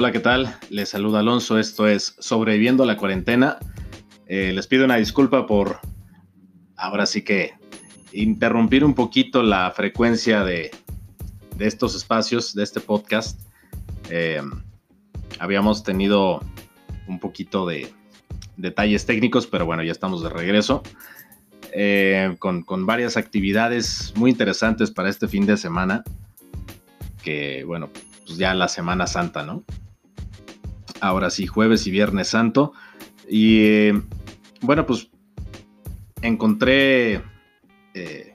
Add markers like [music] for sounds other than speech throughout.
Hola, ¿qué tal? Les saluda Alonso, esto es Sobreviviendo a la cuarentena. Eh, les pido una disculpa por ahora sí que interrumpir un poquito la frecuencia de, estos espacios, de este podcast. Eh, habíamos tenido un poquito de detalles técnicos, pero bueno, ya estamos de regreso. Eh, con, con, varias actividades muy interesantes para este fin de semana. Que bueno, pues ya la Semana Santa, ¿no? Ahora sí, jueves y viernes santo. Y eh, bueno, pues encontré, eh,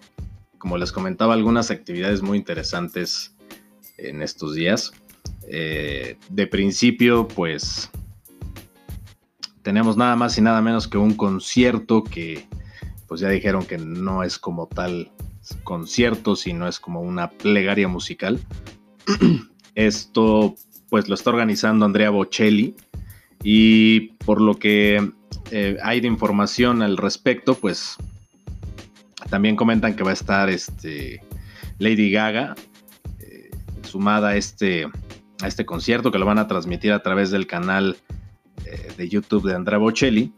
como les comentaba, algunas actividades muy interesantes en estos días. Eh, de principio, pues tenemos nada más y nada menos que un concierto que, pues ya dijeron que no es como tal concierto, sino es como una plegaria musical. [clears throat] Esto pues lo está organizando Andrea Bocelli y por lo que eh, hay de información al respecto, pues también comentan que va a estar este, Lady Gaga eh, sumada a este, a este concierto que lo van a transmitir a través del canal eh, de YouTube de Andrea Bocelli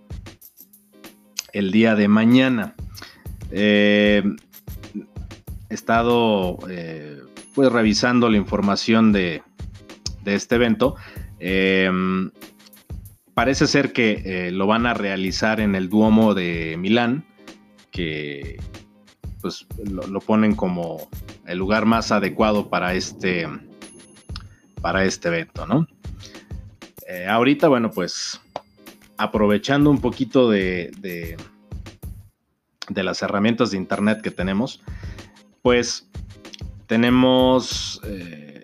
el día de mañana. he estado pues revisando la información de, de este evento. Em, parece ser que eh, lo van a realizar en el Duomo de Milán, que pues lo, ponen como el lugar más adecuado para este, para este evento, ¿no? Eh, ahorita, bueno, pues aprovechando un poquito de, de, las herramientas de internet que tenemos, pues tenemos eh,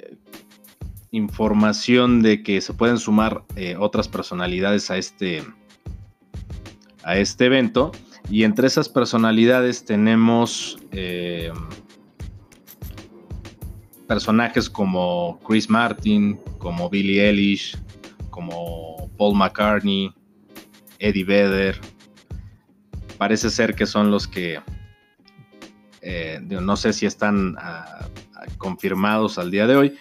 información de que se pueden sumar eh, otras personalidades a este, a este evento. Y entre esas personalidades tenemos eh, personajes como Chris Martin, como Billie Eilish, como Paul McCartney, Eddie Vedder. Parece ser que son los que eh, no sé si están ah, confirmados al día de hoy,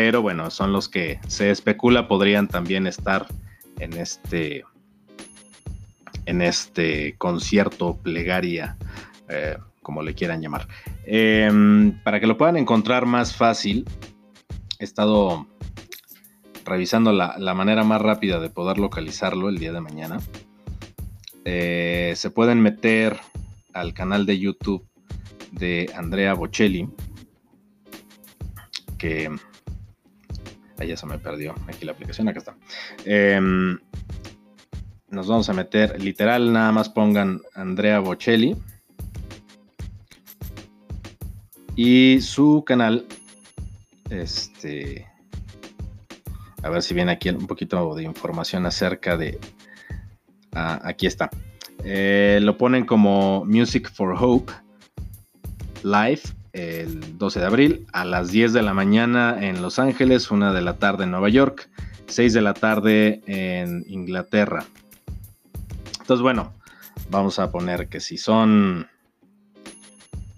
pero bueno, son los que se especula podrían también estar en este en este concierto plegaria, eh, como le quieran llamar. Em, para que lo puedan encontrar más fácil, he estado revisando la, manera más rápida de poder localizarlo el día de mañana. Eh, se pueden meter al canal de YouTube de Andrea Bocelli, que Ahí ya se me perdió. Aquí la aplicación, acá está. Em, nos vamos a meter, literal, nada más pongan Andrea Bocelli. Y su canal, este, a ver si viene aquí un poquito de información acerca de, ah, aquí está. Eh, lo ponen como Music for Hope Live el 12 de abril a las 10 de la mañana en Los Ángeles, 1 de la tarde en Nueva York, 6 de la tarde en Inglaterra. Entonces, bueno, vamos a poner que si son,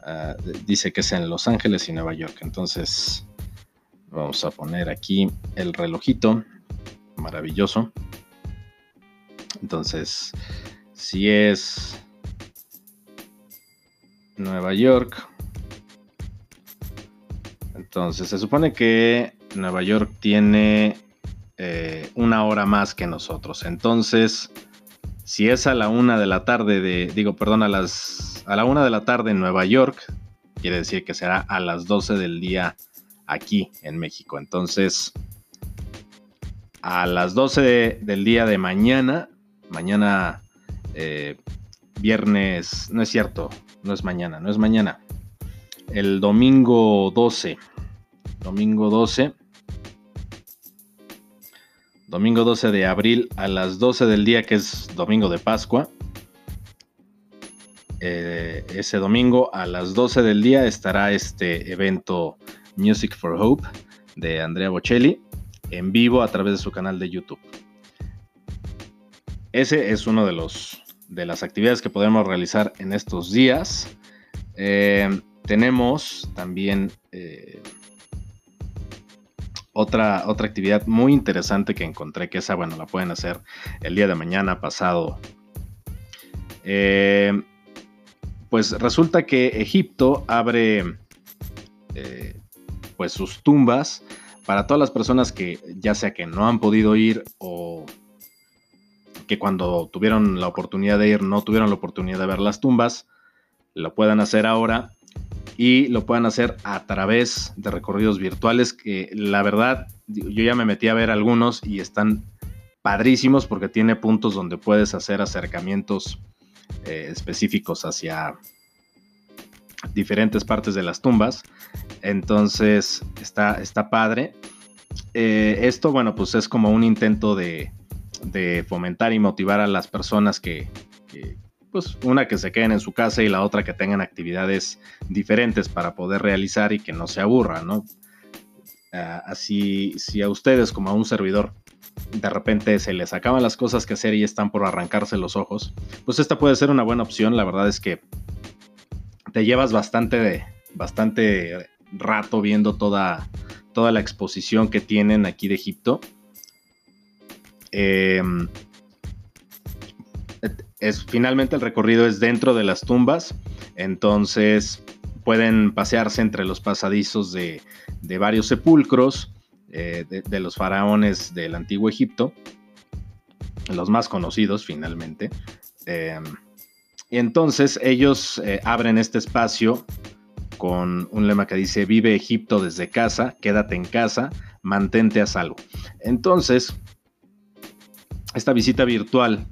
ah, dice que es en Los Ángeles y Nueva York, entonces vamos a poner aquí el relojito, maravilloso. Entonces, si es Nueva York, entonces, se supone que Nueva York tiene eh, una hora más que nosotros. Entonces, si es a la una de la tarde de, digo, perdón, a las a la una de la tarde en Nueva York, quiere decir que será a las 12 del día aquí en México. Entonces, a las 12 del día de mañana, mañana eh, viernes, no es cierto, no es mañana, no es mañana, el domingo 12 domingo 12. Domingo 12 de abril a las 12 del día, que es domingo de Pascua. Eh, ese domingo a las 12 del día estará este evento Music for Hope de Andrea Bocelli en vivo a través de su canal de YouTube. Ese es uno de los de las actividades que podemos realizar en estos días. Eh, tenemos también eh, otra, otra actividad muy interesante que encontré, que esa, bueno, la pueden hacer el día de mañana, pasado. Eh, pues resulta que Egipto abre eh, pues sus tumbas para todas las personas que ya sea que no han podido ir o que cuando tuvieron la oportunidad de ir no tuvieron la oportunidad de ver las tumbas, lo puedan hacer ahora y lo puedan hacer a través de recorridos virtuales que la verdad yo ya me metí a ver algunos y están padrísimos porque tiene puntos donde puedes hacer acercamientos eh, específicos hacia diferentes partes de las tumbas. Entonces está, está padre. Eh, esto, bueno, pues es como un intento de, de fomentar y motivar a las personas que, pues una que se queden en su casa y la otra que tengan actividades diferentes para poder realizar y que no se aburran, ¿no? Ah, así, si a ustedes como a un servidor de repente se les acaban las cosas que hacer y están por arrancarse los ojos, pues esta puede ser una buena opción. La verdad es que te llevas bastante, de, bastante rato viendo toda, toda la exposición que tienen aquí de Egipto. Em, es, finalmente el recorrido es dentro de las tumbas, entonces pueden pasearse entre los pasadizos de, varios sepulcros eh, de, los faraones del antiguo Egipto, los más conocidos finalmente. Em, y entonces ellos eh, abren este espacio con un lema que dice, vive Egipto desde casa, quédate en casa, mantente a salvo. Entonces, esta visita virtual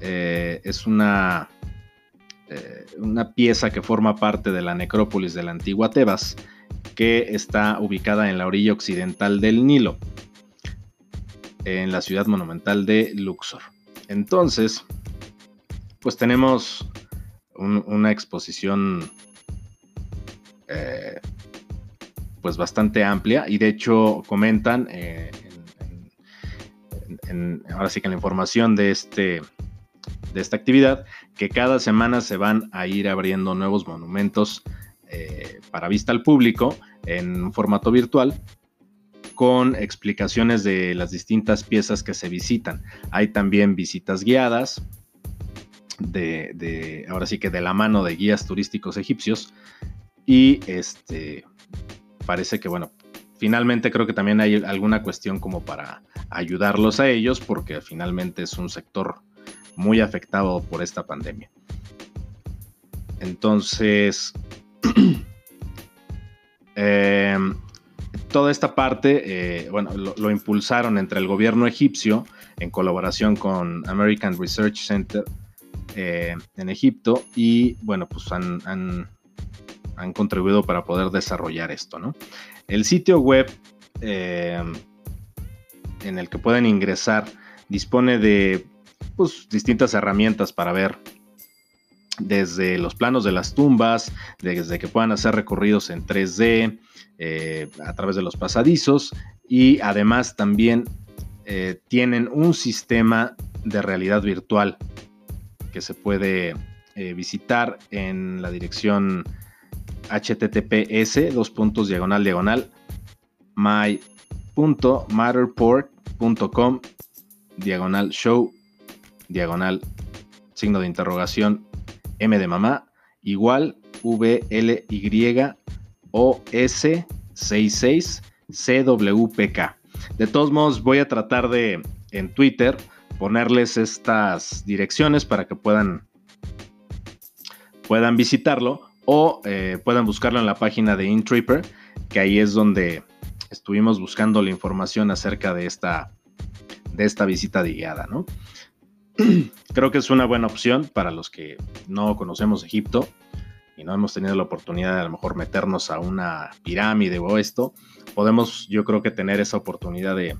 eh, es una, una pieza que forma parte de la necrópolis de la antigua Tebas que está ubicada en la orilla occidental del Nilo, en la ciudad monumental de Luxor. Entonces, pues tenemos una exposición eh, pues bastante amplia y de hecho comentan eh, ahora sí que en la información de este de esta actividad que cada semana se van a ir abriendo nuevos monumentos eh, para vista al público en formato virtual con explicaciones de las distintas piezas que se visitan. Hay también visitas guiadas, de, ahora sí que de la mano de guías turísticos egipcios. Y este parece que, bueno, finalmente creo que también hay alguna cuestión como para ayudarlos a ellos, porque finalmente es un sector muy afectado por esta pandemia. Entonces, [clears throat] Em, toda esta parte, eh, bueno, lo, impulsaron entre el gobierno egipcio en colaboración con American Research Center eh, en Egipto y, bueno, pues han, han, contribuido para poder desarrollar esto, ¿no? El sitio web em, en el que pueden ingresar dispone de pues, distintas herramientas para ver desde los planos de las tumbas, desde que puedan hacer recorridos en 3D eh, a través de los pasadizos y además también eh, tienen un sistema de realidad virtual que se puede eh, visitar en la dirección https dos puntos diagonal diagonal my.matterport.com diagonal show diagonal signo de interrogación M de mamá, igual VLY OS 66 CWPK. De todos modos, voy a tratar de en Twitter ponerles estas direcciones para que puedan, puedan visitarlo o eh, puedan buscarlo en la página de InTripper, que ahí es donde estuvimos buscando la información acerca de esta, de esta visita guiada, ¿no? [clears throat] creo que es una buena opción para los que no conocemos Egipto y no hemos tenido la oportunidad de a lo mejor meternos a una pirámide o esto. Podemos, yo creo que tener esa oportunidad de,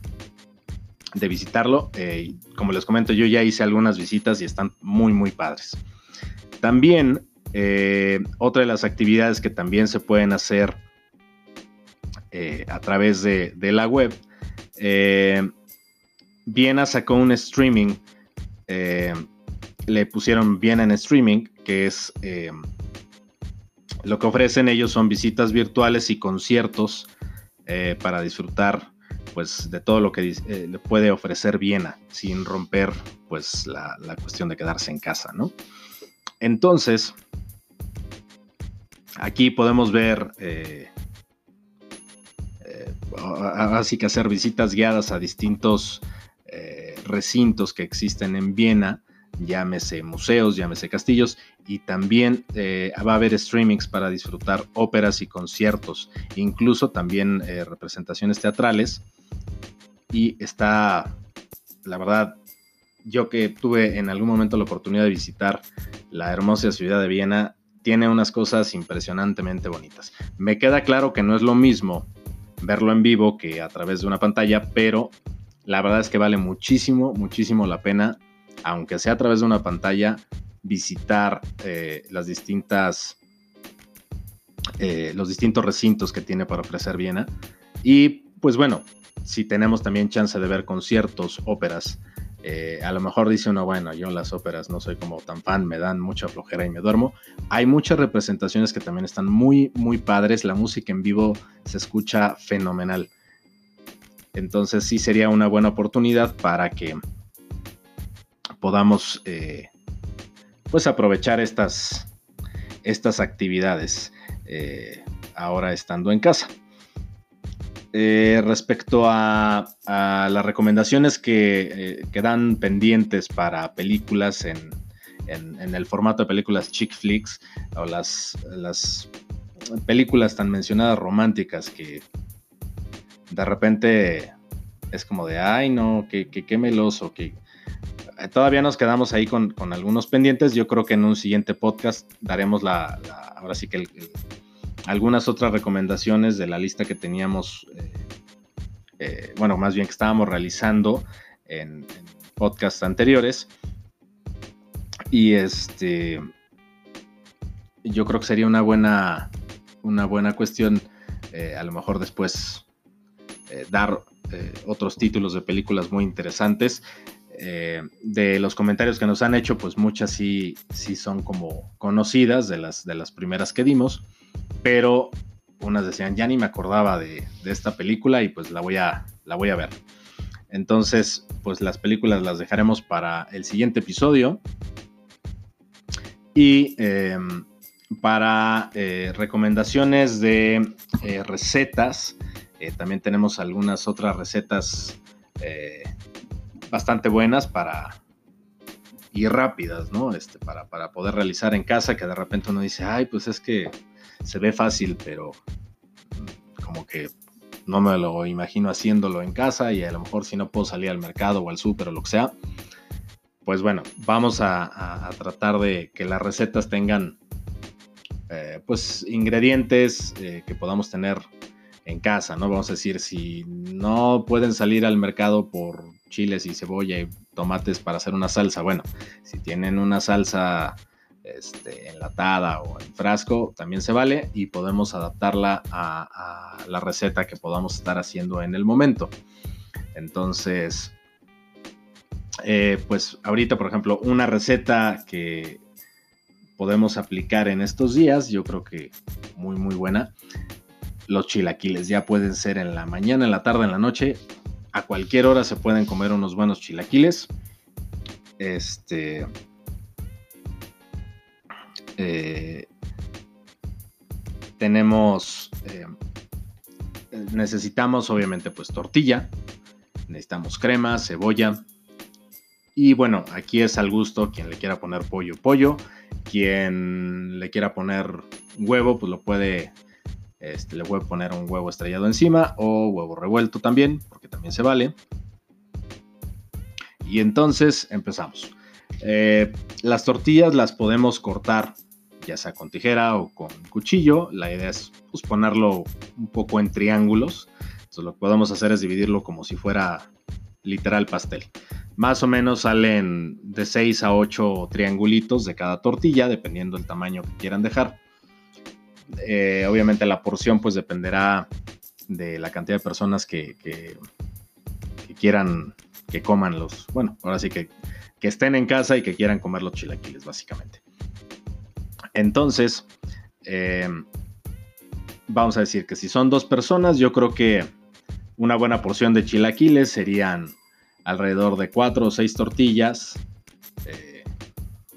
visitarlo. Eh, como les comento, yo ya hice algunas visitas y están muy, muy padres. También, eh, otra de las actividades que también se pueden hacer eh, a través de, de la web, Viena sacó un streaming eh, le pusieron bien en streaming, que es eh, lo que ofrecen ellos son visitas virtuales y conciertos eh, para disfrutar pues de todo lo que le puede ofrecer Viena sin romper pues la, cuestión de quedarse en casa, ¿no? Entonces, aquí podemos ver, así que hacer visitas guiadas a distintos recintos que existen en Viena, llámese museos, llámese castillos, y también va a haber streamings para disfrutar óperas y conciertos, incluso también representaciones teatrales y está, la verdad, yo que tuve en algún momento la oportunidad de visitar la hermosa ciudad de Viena, tiene unas cosas impresionantemente bonitas. Me queda claro que no es lo mismo verlo en vivo que a través de una pantalla, pero la verdad es que vale muchísimo, muchísimo la pena, aunque sea a través de una pantalla, visitar eh, las distintas, eh, los distintos recintos que tiene para ofrecer Viena. Y pues bueno, si tenemos también chance de ver conciertos, óperas, eh, a lo mejor dice uno, bueno, yo las óperas no soy como tan fan, me dan mucha flojera y me duermo. Hay muchas representaciones que también están muy, muy padres. La música en vivo se escucha fenomenal. Entonces sí sería una buena oportunidad para que podamos eh, pues aprovechar estas, estas actividades eh, ahora estando en casa. Eh, respecto a, las recomendaciones que quedan pendientes para películas en, el formato de películas chick flicks o las, las películas tan mencionadas románticas que de repente es como de, ay no, que, que, meloso, que eh, todavía nos quedamos ahí con, algunos pendientes. Yo creo que en un siguiente podcast daremos la, ahora sí que algunas otras recomendaciones de la lista que teníamos, eh, eh, bueno, más bien que estábamos realizando en, podcasts anteriores. Y este, yo creo que sería una buena, una buena cuestión, a lo mejor después dar otros títulos de películas muy interesantes. de los comentarios que nos han hecho, pues muchas sí, sí son como conocidas de las, de las primeras que dimos pero unas decían, ya ni me acordaba de, esta película y pues la voy, a, la voy a ver. Entonces, pues las películas las dejaremos para el siguiente episodio. Y em, para eh, recomendaciones de eh, recetas, eh, también tenemos algunas otras recetas bastante buenas para y rápidas, ¿no? Este, para, para poder realizar en casa, que de repente uno dice, ay, pues es que se ve fácil, pero como que no me lo imagino haciéndolo en casa y a lo mejor si no puedo salir al mercado o al súper o lo que sea, pues bueno, vamos a, tratar de que las recetas tengan eh, pues ingredientes eh, que podamos tener en casa, ¿no? Vamos a decir, si no pueden salir al mercado por chiles y cebolla y tomates para hacer una salsa, bueno, si tienen una salsa este, enlatada o en frasco, también se vale y podemos adaptarla a, la receta que podamos estar haciendo en el momento. Entonces, eh, pues ahorita, por ejemplo, una receta que podemos aplicar en estos días, yo creo que muy, muy buena. Los chilaquiles ya pueden ser en la mañana, en la tarde, en la noche. A cualquier hora se pueden comer unos buenos chilaquiles. Este, eh, tenemos, eh, necesitamos obviamente pues tortilla, necesitamos crema, cebolla. Y bueno, aquí es al gusto quien le quiera poner pollo, pollo. Quien le quiera poner huevo, pues lo puede, este, le puede poner un huevo estrellado encima o huevo revuelto también, porque también se vale. Y entonces empezamos. Eh, las tortillas las podemos cortar ya sea con tijera o con cuchillo. La idea es pues, ponerlo un poco en triángulos. Entonces lo que podemos hacer es dividirlo como si fuera literal pastel. Más o menos salen de 6 a 8 triangulitos de cada tortilla, dependiendo del tamaño que quieran dejar. Eh, obviamente la porción pues dependerá de la cantidad de personas que, quieran que coman los, bueno, ahora sí que, que estén en casa y que quieran comer los chilaquiles básicamente. Entonces, em, vamos a decir que si son dos personas, yo creo que una buena porción de chilaquiles serían alrededor de cuatro o seis tortillas, eh,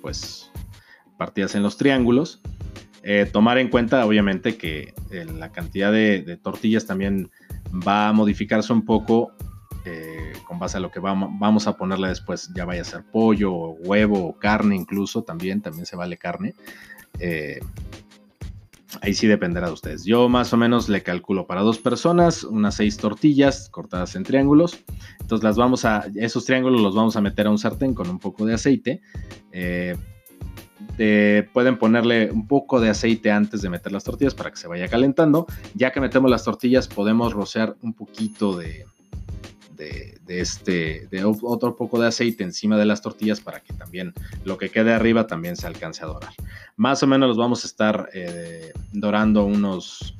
pues partidas en los triángulos. Eh, tomar en cuenta, obviamente, que eh, la cantidad de, tortillas también va a modificarse un poco con base a lo que vamos, a ponerle después, ya vaya a ser pollo, huevo o carne incluso, también, también se vale carne. Ahí sí dependerá de ustedes. Yo más o menos le calculo para dos personas, unas seis tortillas cortadas en triángulos. Entonces las vamos a, esos triángulos los vamos a meter a un sartén con un poco de aceite. Pueden ponerle un poco de aceite antes de meter las tortillas para que se vaya calentando. Ya que metemos las tortillas podemos rociar un poquito de, este, otro poco de aceite encima de las tortillas para que también lo que quede arriba también se alcance a dorar. Más o menos los vamos a estar eh, dorando unos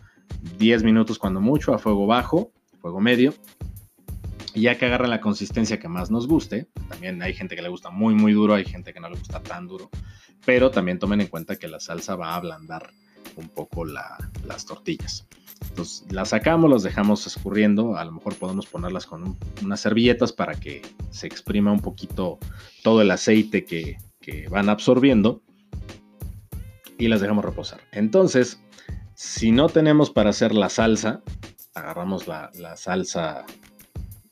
10 minutos cuando mucho a fuego bajo, fuego medio. Ya que agarren la consistencia que más nos guste, también hay gente que le gusta muy muy duro, hay gente que no le gusta tan duro, pero también tomen en cuenta que la salsa va a ablandar un poco las tortillas. Entonces las sacamos, las dejamos escurriendo, a lo mejor podemos ponerlas con unas servilletas para que se exprima un poquito todo el aceite que, van absorbiendo y las dejamos reposar. Entonces, si no tenemos para hacer la salsa, agarramos la, salsa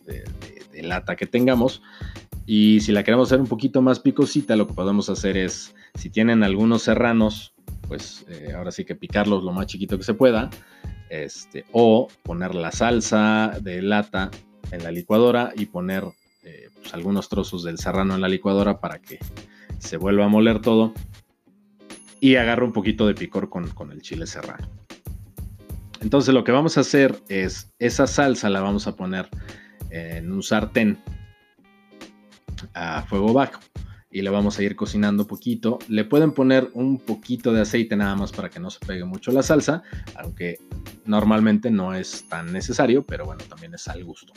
de, de, lata que tengamos y si la queremos hacer un poquito más picosita, lo que podemos hacer es, si tienen algunos serranos, pues eh, ahora sí que picarlos lo más chiquito que se pueda, este, o poner la salsa de lata en la licuadora y poner eh, pues, algunos trozos del serrano en la licuadora para que se vuelva a moler todo y agarre un poquito de picor con, con el chile serrano. Entonces lo que vamos a hacer es esa salsa la vamos a poner en un sartén a fuego bajo y le vamos a ir cocinando poquito. Le pueden poner un poquito de aceite nada más para que no se pegue mucho la salsa, aunque normalmente no es tan necesario, pero bueno, también es al gusto.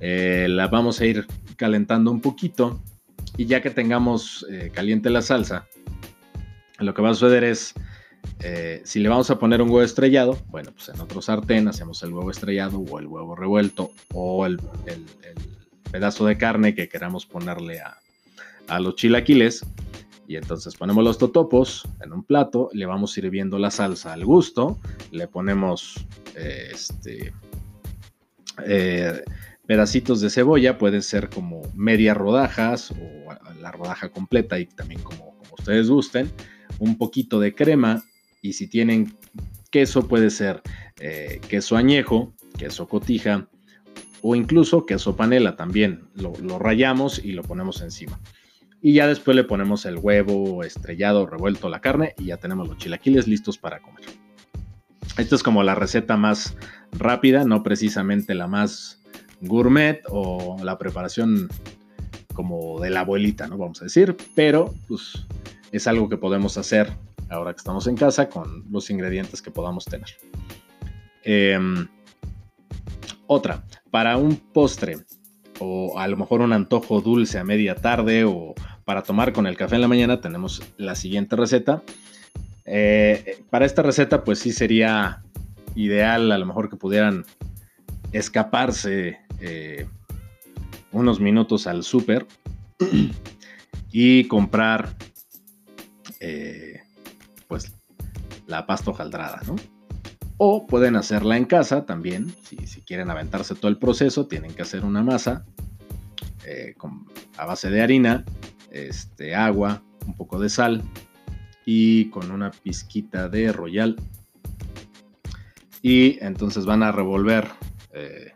Eh, la vamos a ir calentando un poquito y ya que tengamos eh, caliente la salsa, lo que va a suceder es, eh, si le vamos a poner un huevo estrellado, bueno, pues en otro sartén hacemos el huevo estrellado o el huevo revuelto o el pedazo de carne que queramos ponerle a, a los chilaquiles. Y entonces ponemos los totopos en un plato, le vamos sirviendo la salsa al gusto, le ponemos eh, este, eh, pedacitos de cebolla, pueden ser como media rodajas o la rodaja completa y también como, como ustedes gusten, un poquito de crema y si tienen queso puede ser eh, queso añejo, queso cotija o incluso queso panela también, lo, rayamos y lo ponemos encima. Y ya después le ponemos el huevo estrellado, revuelto, la carne y ya tenemos los chilaquiles listos para comer. Esta es como la receta más rápida, no precisamente la más gourmet o la preparación como de la abuelita, ¿no? Vamos a decir, pero pues es algo que podemos hacer ahora que estamos en casa con los ingredientes que podamos tener. Em, otra, para un postre o a lo mejor un antojo dulce a media tarde o para tomar con el café en la mañana tenemos la siguiente receta. Eh, para esta receta pues sí sería ideal a lo mejor que pudieran escaparse eh, unos minutos al súper [clears throat] y comprar eh, pues la pasta hojaldrada, ¿no? O pueden hacerla en casa también, si, quieren aventarse todo el proceso, tienen que hacer una masa a base de harina, este, agua, un poco de sal y con una pizquita de royal. Y entonces van a revolver eh,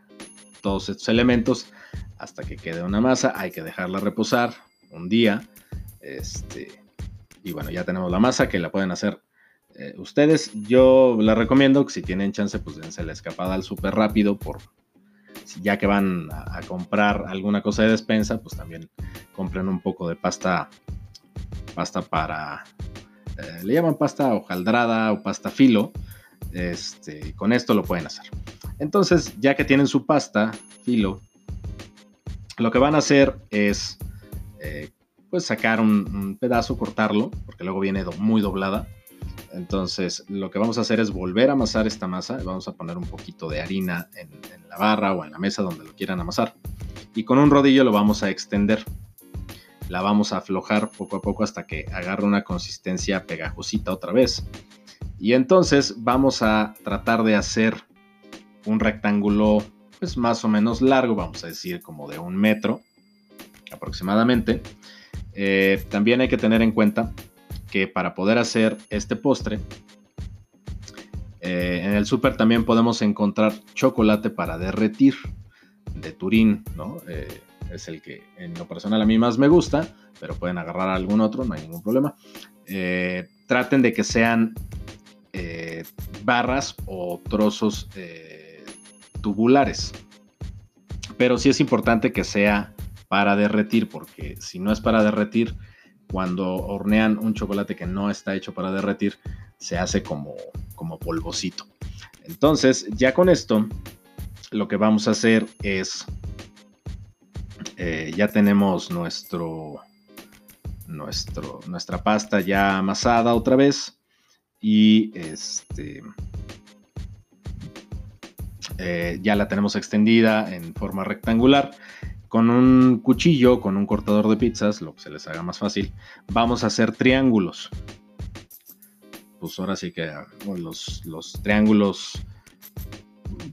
todos estos elementos hasta que quede una masa. Hay que dejarla reposar un día. Este, y bueno, ya tenemos la masa que la pueden hacer eh, ustedes. Yo les recomiendo que si tienen chance, pues dense la escapada al súper rápido por ya que van a, comprar alguna cosa de despensa, pues también compren un poco de pasta, pasta para, eh, le llaman pasta hojaldrada o pasta filo. Este, con esto lo pueden hacer. Entonces, ya que tienen su pasta filo, lo que van a hacer es eh, pues sacar un, pedazo, cortarlo, porque luego viene muy doblada. Entonces, lo que vamos a hacer es volver a amasar esta masa. Vamos a poner un poquito de harina en, la barra o en la mesa donde lo quieran amasar. Y con un rodillo lo vamos a extender. La vamos a aflojar poco a poco hasta que agarre una consistencia pegajosita otra vez. Y entonces vamos a tratar de hacer un rectángulo pues más o menos largo, vamos a decir como de un metro aproximadamente. Eh, también hay que tener en cuenta que para poder hacer este postre, eh, en el súper también podemos encontrar chocolate para derretir de Turín, ¿no? Eh, es el que en lo personal a mí más me gusta, pero pueden agarrar algún otro, no hay ningún problema. traten de que sean barras o trozos tubulares. Pero sí es importante que sea para derretir, porque si no es para derretir, cuando hornean un chocolate que no está hecho para derretir, se hace como, como polvocito. Entonces, ya con esto, lo que vamos a hacer es, eh, ya tenemos nuestro, nuestro, nuestra pasta ya amasada otra vez y este, eh, ya la tenemos extendida en forma rectangular. Con un cuchillo, con un cortador de pizzas, lo que se les haga más fácil, vamos a hacer triángulos. Pues ahora sí que los, triángulos,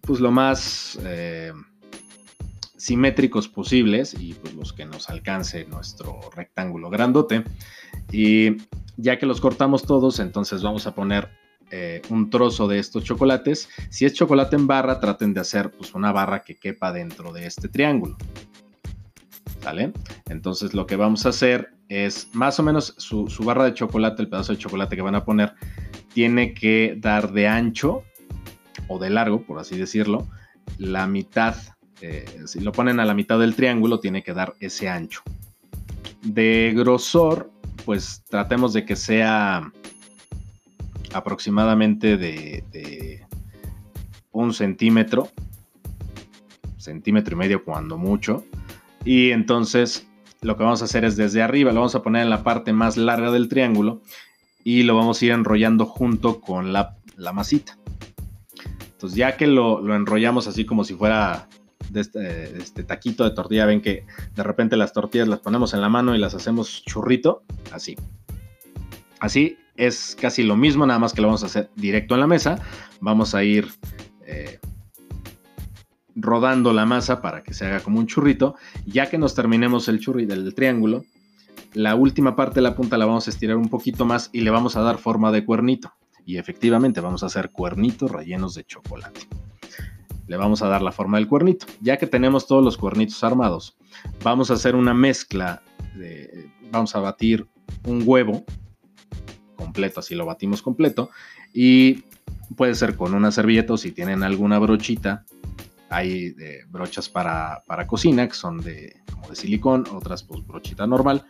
pues lo más eh, simétricos posibles y pues los que nos alcance nuestro rectángulo grandote. Y ya que los cortamos todos, entonces vamos a poner eh, un trozo de estos chocolates. Si es chocolate en barra, traten de hacer pues, una barra que quepa dentro de este triángulo. ¿Vale? Entonces lo que vamos a hacer es más o menos su, barra de chocolate, el pedazo de chocolate que van a poner, tiene que dar de ancho o de largo, por así decirlo, la mitad. Eh, si lo ponen a la mitad del triángulo, tiene que dar ese ancho. De grosor, pues tratemos de que sea aproximadamente de, un centímetro, centímetro y medio cuando mucho. Y entonces lo que vamos a hacer es desde arriba, lo vamos a poner en la parte más larga del triángulo y lo vamos a ir enrollando junto con la, masita. Entonces ya que lo, enrollamos así como si fuera este, este, taquito de tortilla, ven que de repente las tortillas las ponemos en la mano y las hacemos churrito, así. Así es casi lo mismo, nada más que lo vamos a hacer directo en la mesa. Vamos a ir eh, rodando la masa para que se haga como un churrito. Ya que nos terminemos el churri del triángulo, la última parte de la punta la vamos a estirar un poquito más y le vamos a dar forma de cuernito. Y efectivamente vamos a hacer cuernitos rellenos de chocolate. Le vamos a dar la forma del cuernito. Ya que tenemos todos los cuernitos armados, vamos a hacer una mezcla. De, vamos a batir un huevo completo, así lo batimos completo. Y puede ser con una servilleta o si tienen alguna brochita. Hay eh, brochas para, cocina que son de, de silicón, otras pues brochita normal.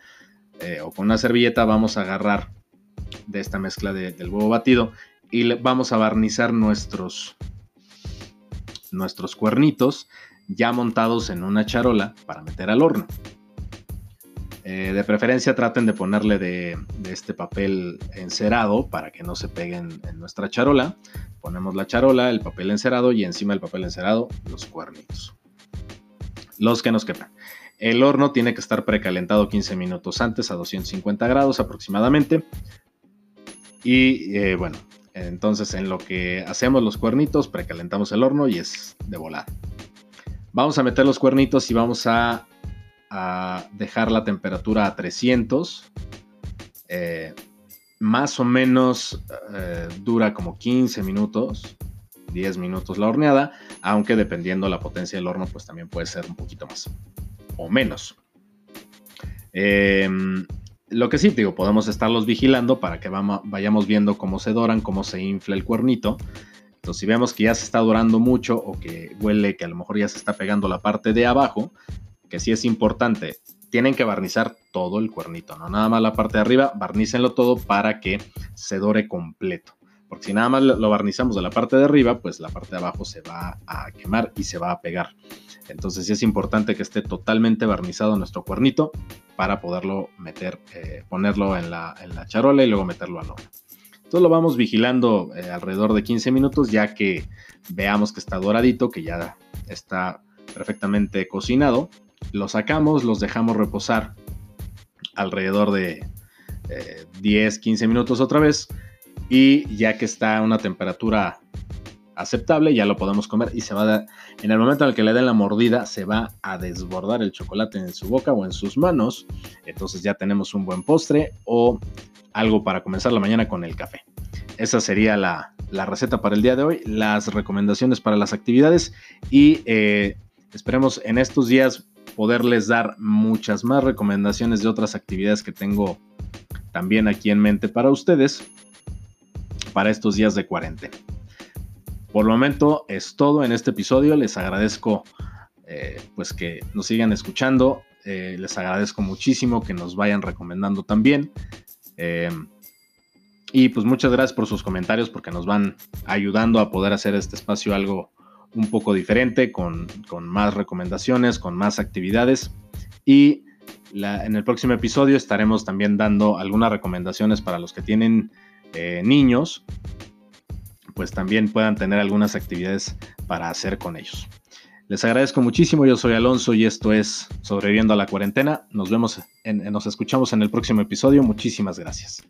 Eh, o con una servilleta vamos a agarrar de esta mezcla del huevo batido y vamos a barnizar nuestros, nuestros cuernitos ya montados en una charola para meter al horno. Eh, de preferencia traten de ponerle de, este papel encerado para que no se peguen en nuestra charola. Ponemos la charola, el papel encerado y encima del papel encerado los cuernitos. Los que nos quepan. El horno tiene que estar precalentado 15 minutos antes a 250 grados aproximadamente. Y eh, bueno, entonces en lo que hacemos los cuernitos, precalentamos el horno y es de volada. Vamos a meter los cuernitos y vamos a a dejar la temperatura a 300. Eh, más o menos eh, dura como 15 minutos, 10 minutos la horneada, aunque dependiendo la potencia del horno, pues también puede ser un poquito más o menos. Em, lo que sí, digo, podemos estarlos vigilando para que vayamos viendo cómo se doran, cómo se infla el cuernito. Entonces, si vemos que ya se está dorando mucho o que huele que a lo mejor ya se está pegando la parte de abajo, que sí es importante, tienen que barnizar todo el cuernito, no nada más la parte de arriba, barnícenlo todo para que se dore completo. Porque si nada más lo barnizamos de la parte de arriba, pues la parte de abajo se va a quemar y se va a pegar. Entonces sí es importante que esté totalmente barnizado nuestro cuernito para poderlo meter, eh, ponerlo en la, en la charola y luego meterlo al horno. Entonces lo vamos vigilando eh, alrededor de 15 minutos ya que veamos que está doradito, que ya está perfectamente cocinado. Lo sacamos, los dejamos reposar alrededor de 10, eh, 15 minutos otra vez. Y ya que está a una temperatura aceptable, ya lo podemos comer y se va a en el momento en el que le den la mordida, se va a desbordar el chocolate en su boca o en sus manos. Entonces ya tenemos un buen postre o algo para comenzar la mañana con el café. Esa sería la, receta para el día de hoy, las recomendaciones para las actividades y eh, esperemos en estos días poderles dar muchas más recomendaciones de otras actividades que tengo también aquí en mente para ustedes para estos días de cuarentena. Por el momento es todo en este episodio. Les agradezco eh, pues que nos sigan escuchando. Eh, les agradezco muchísimo que nos vayan recomendando también. Eh, y pues muchas gracias por sus comentarios porque nos van ayudando a poder hacer este espacio algo un poco diferente, con, más recomendaciones, con más actividades. Y en el próximo episodio estaremos también dando algunas recomendaciones para los que tienen niños pues también puedan tener algunas actividades para hacer con ellos. Les agradezco muchísimo, yo soy Alonso y esto es Sobreviviendo a la cuarentena. Nos vemos, nos escuchamos en el próximo episodio. Muchísimas gracias.